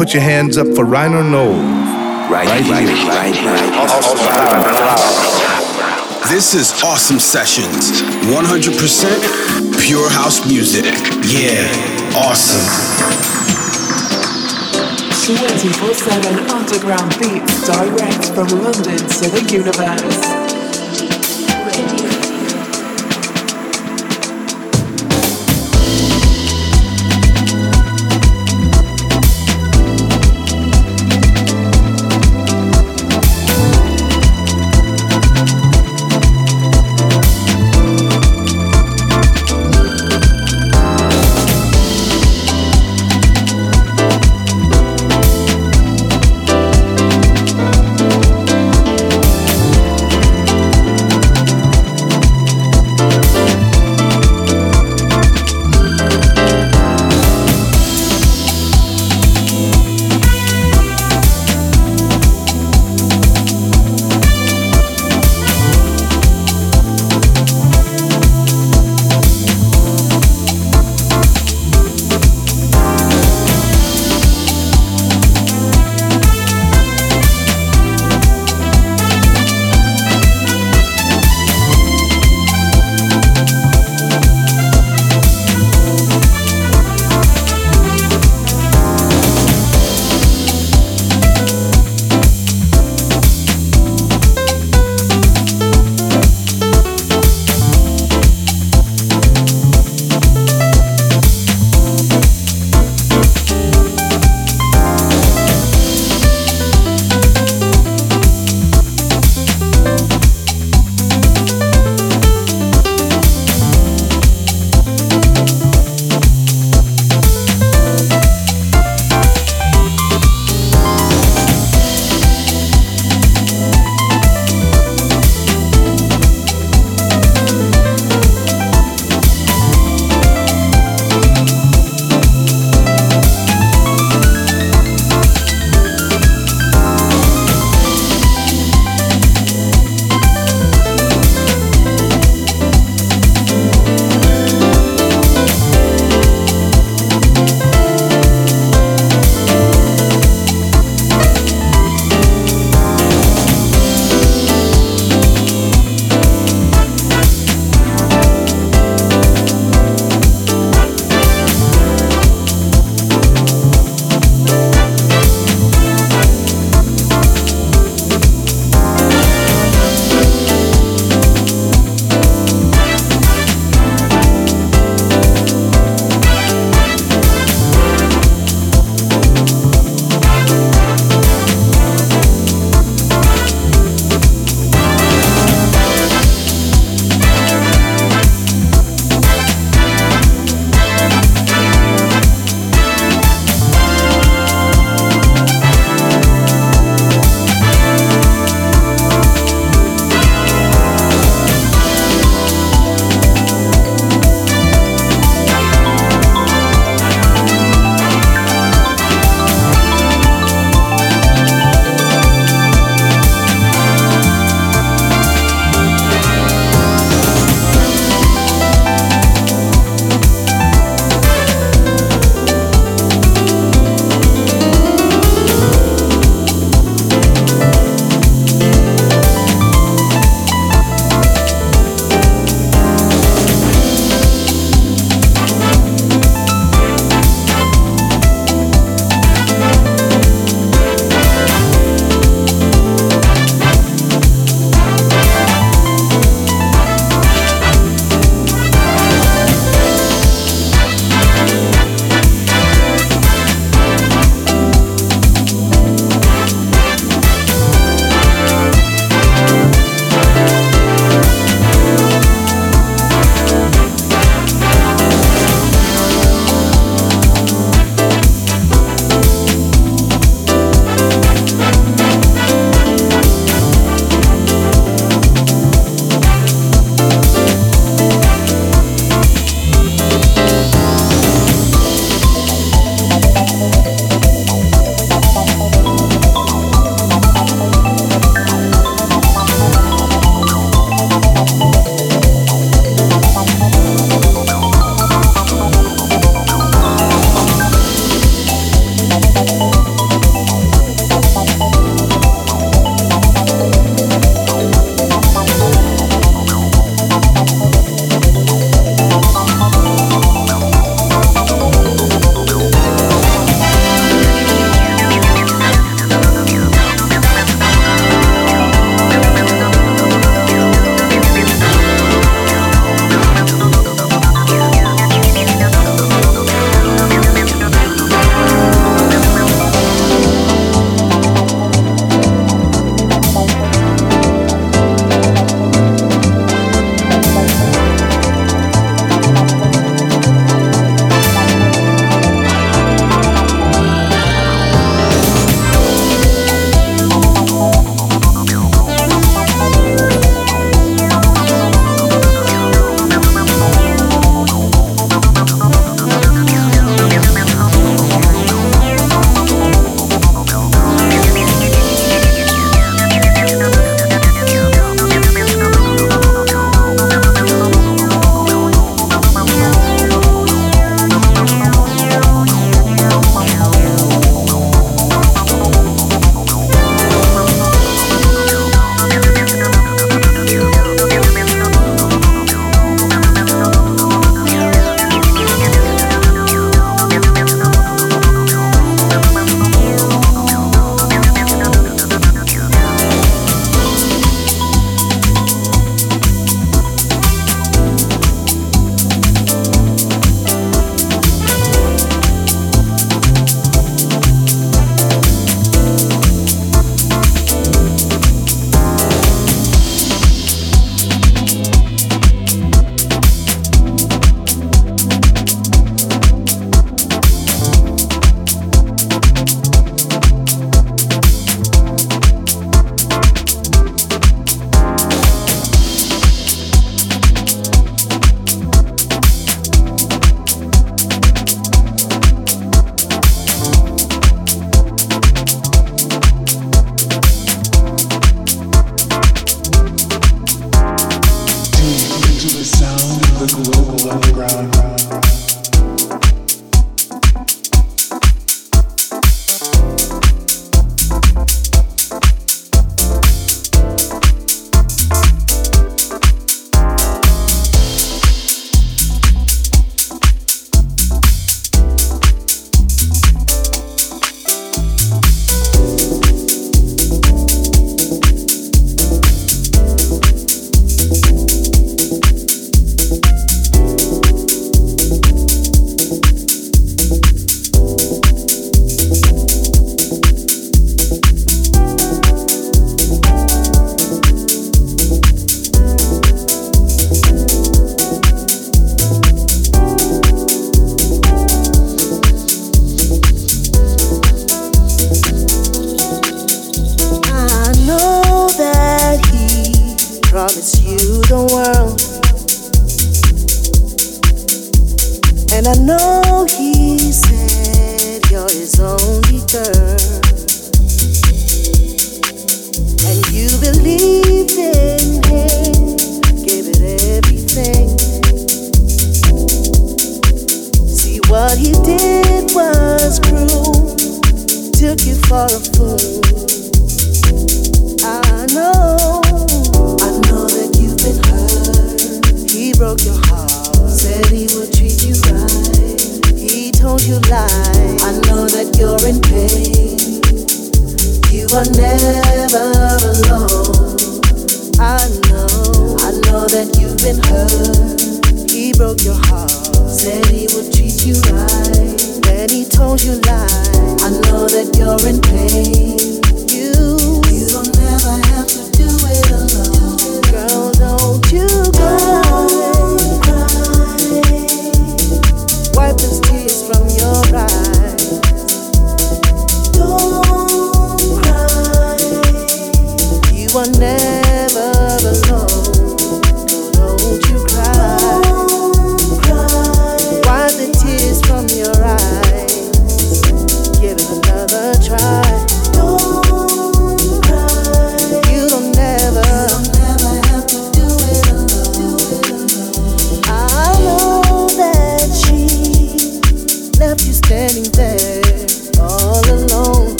put your hands up for Rhino Knoll. Right, right, right, right, right. This is Awesome Sessions. 100% pure house music. Yeah, awesome. 24 7 underground beats direct from London to the universe.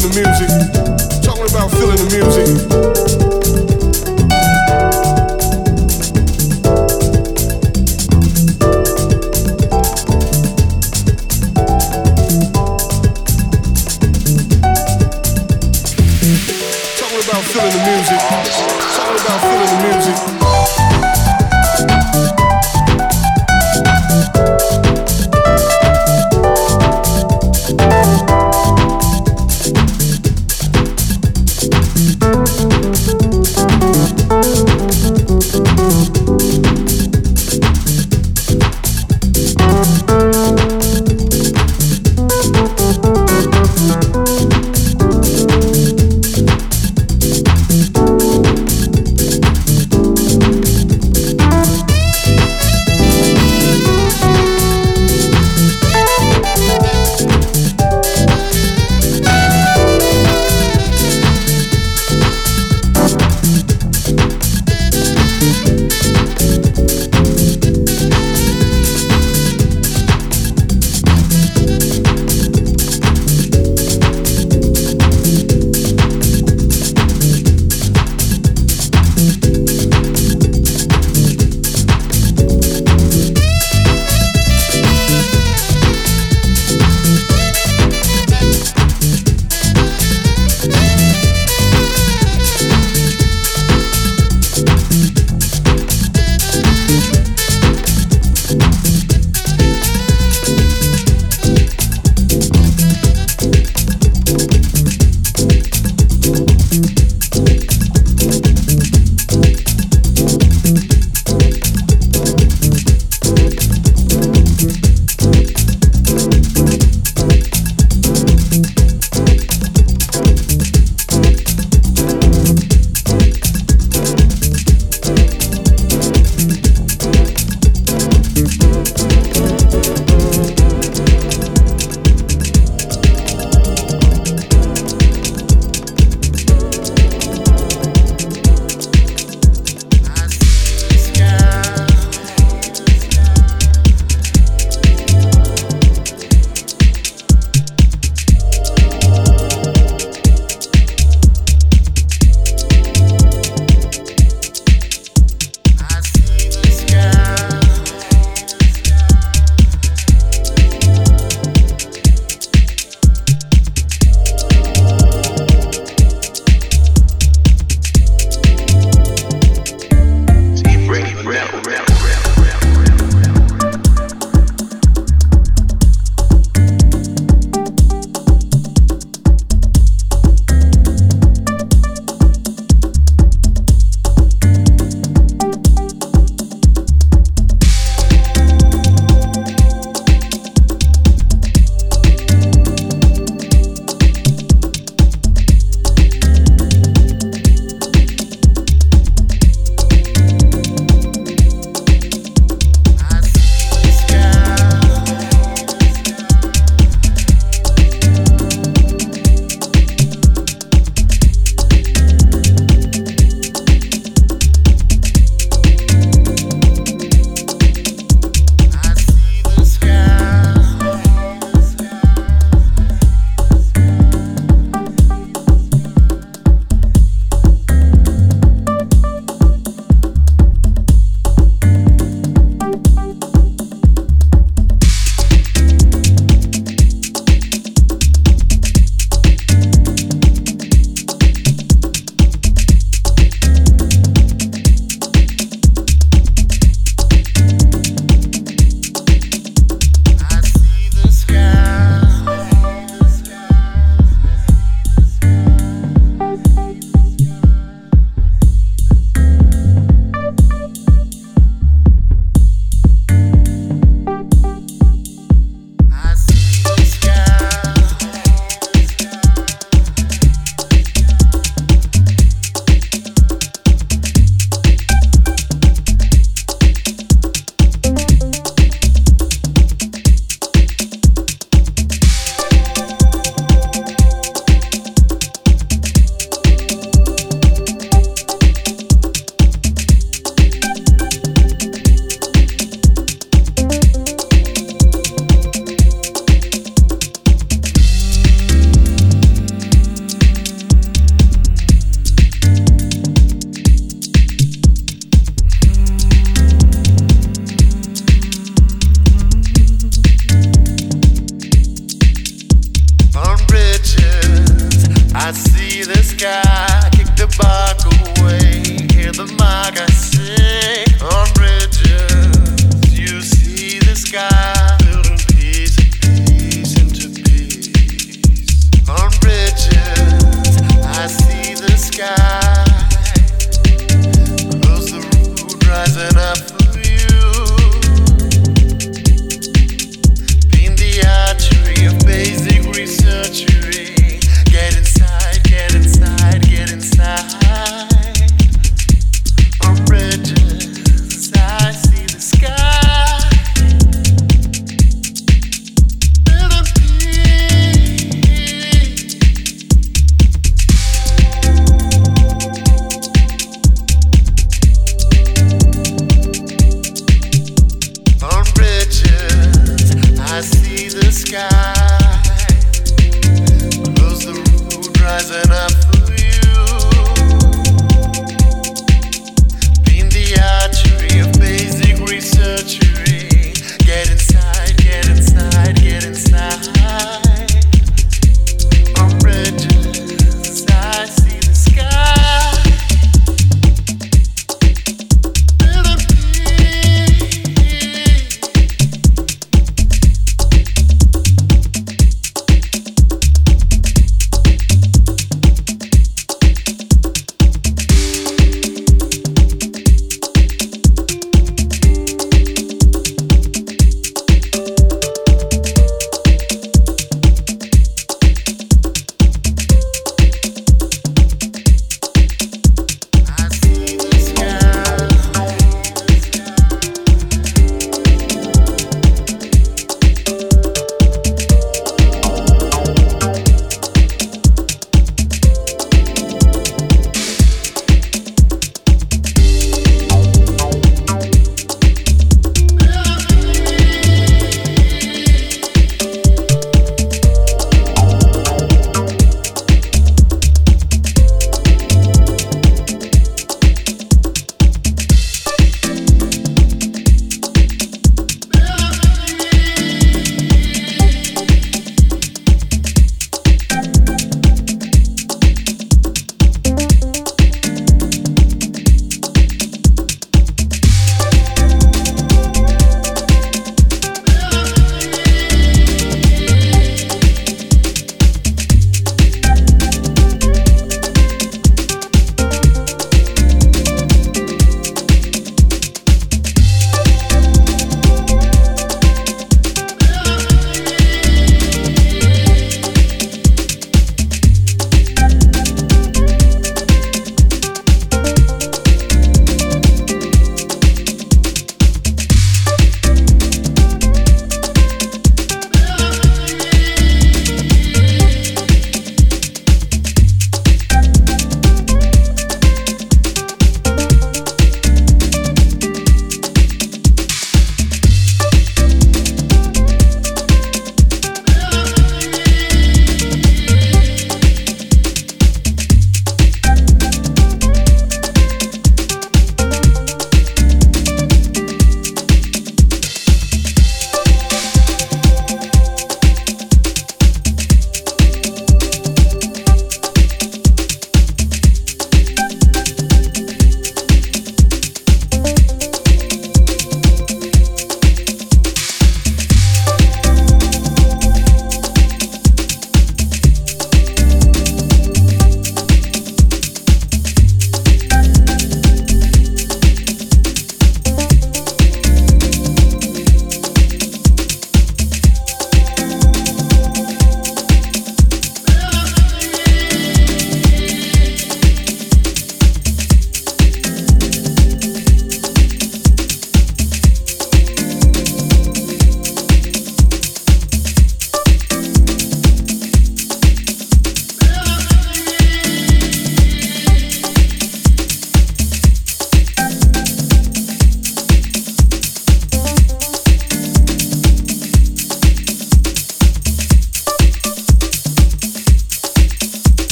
feeling the music. Talking about feeling the music.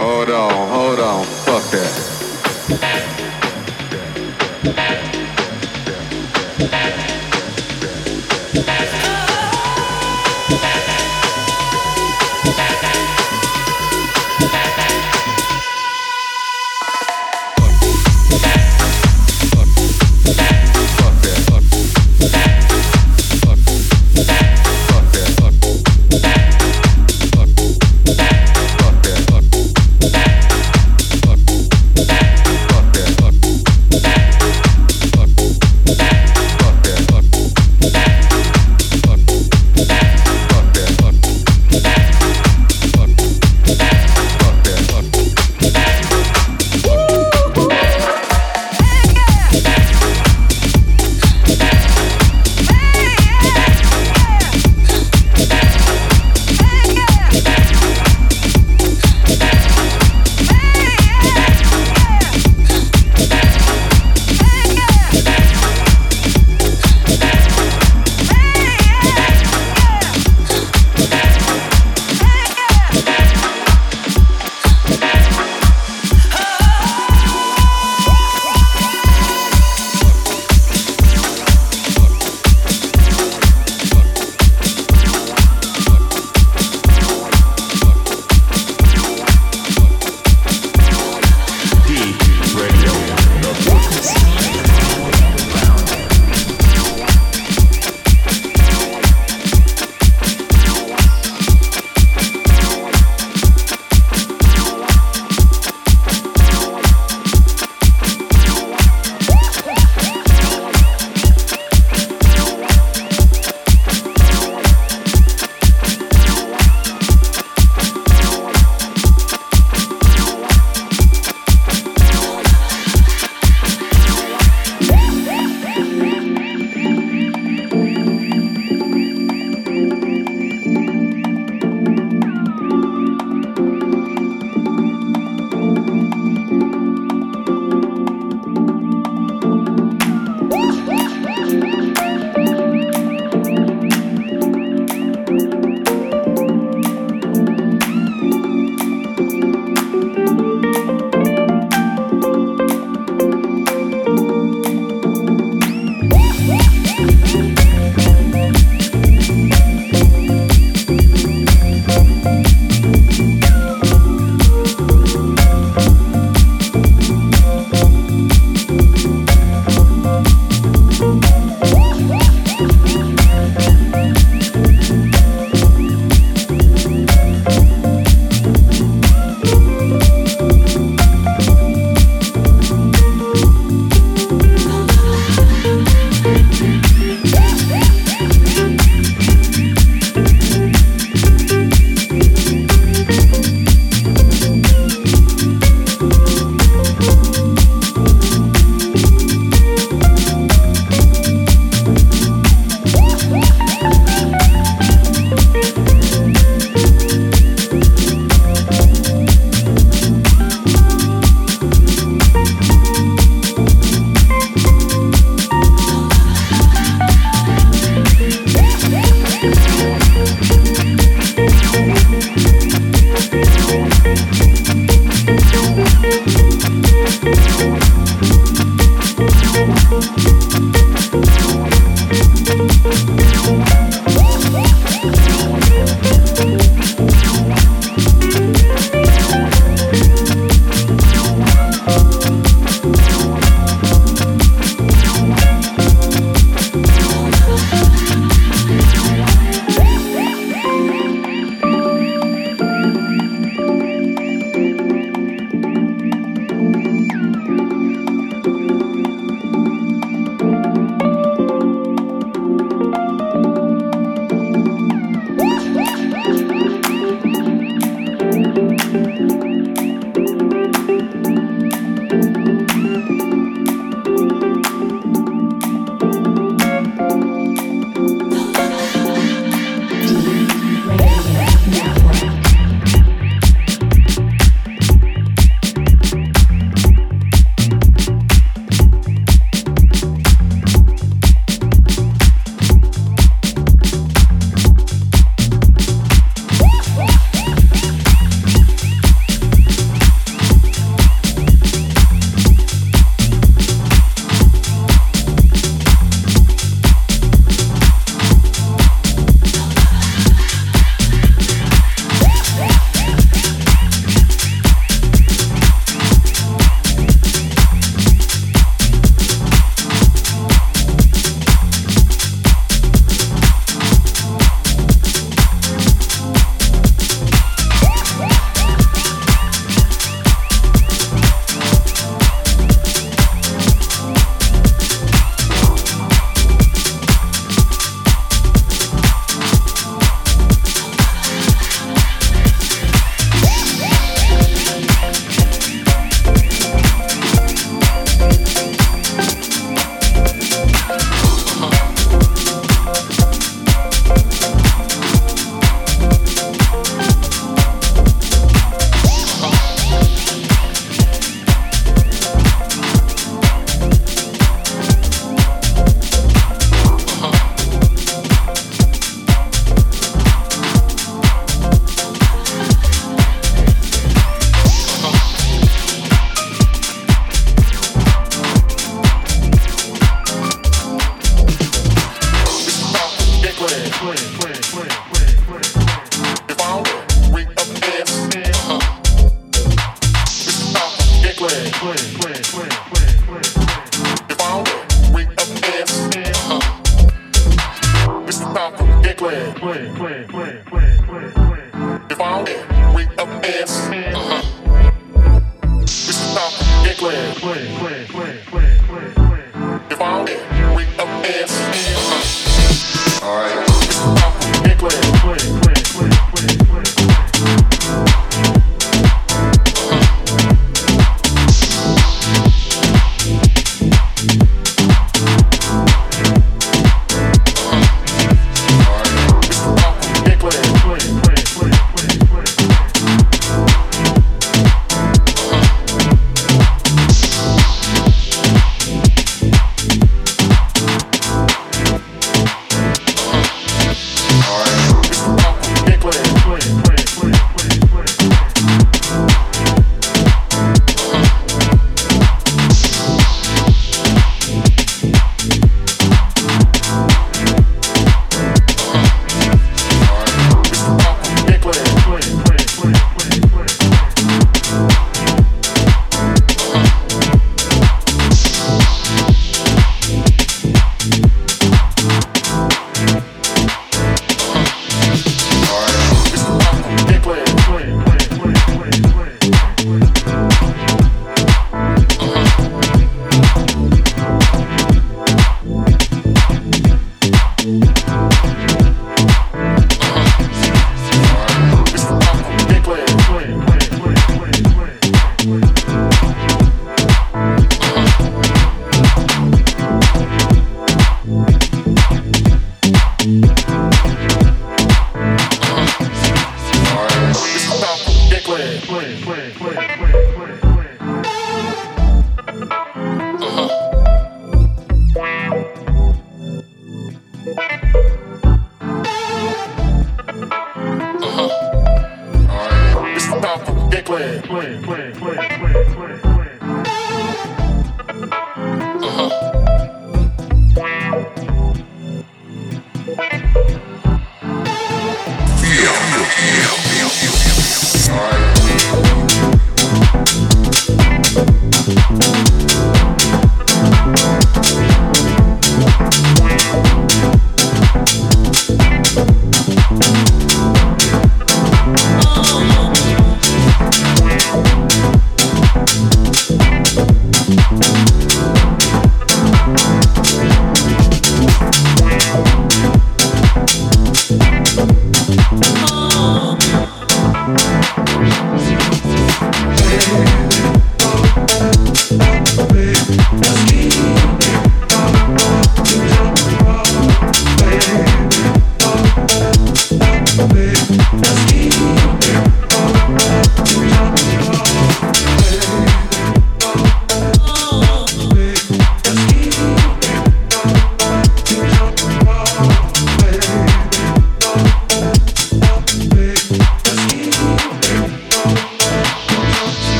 Hold on, hold on, fuck that.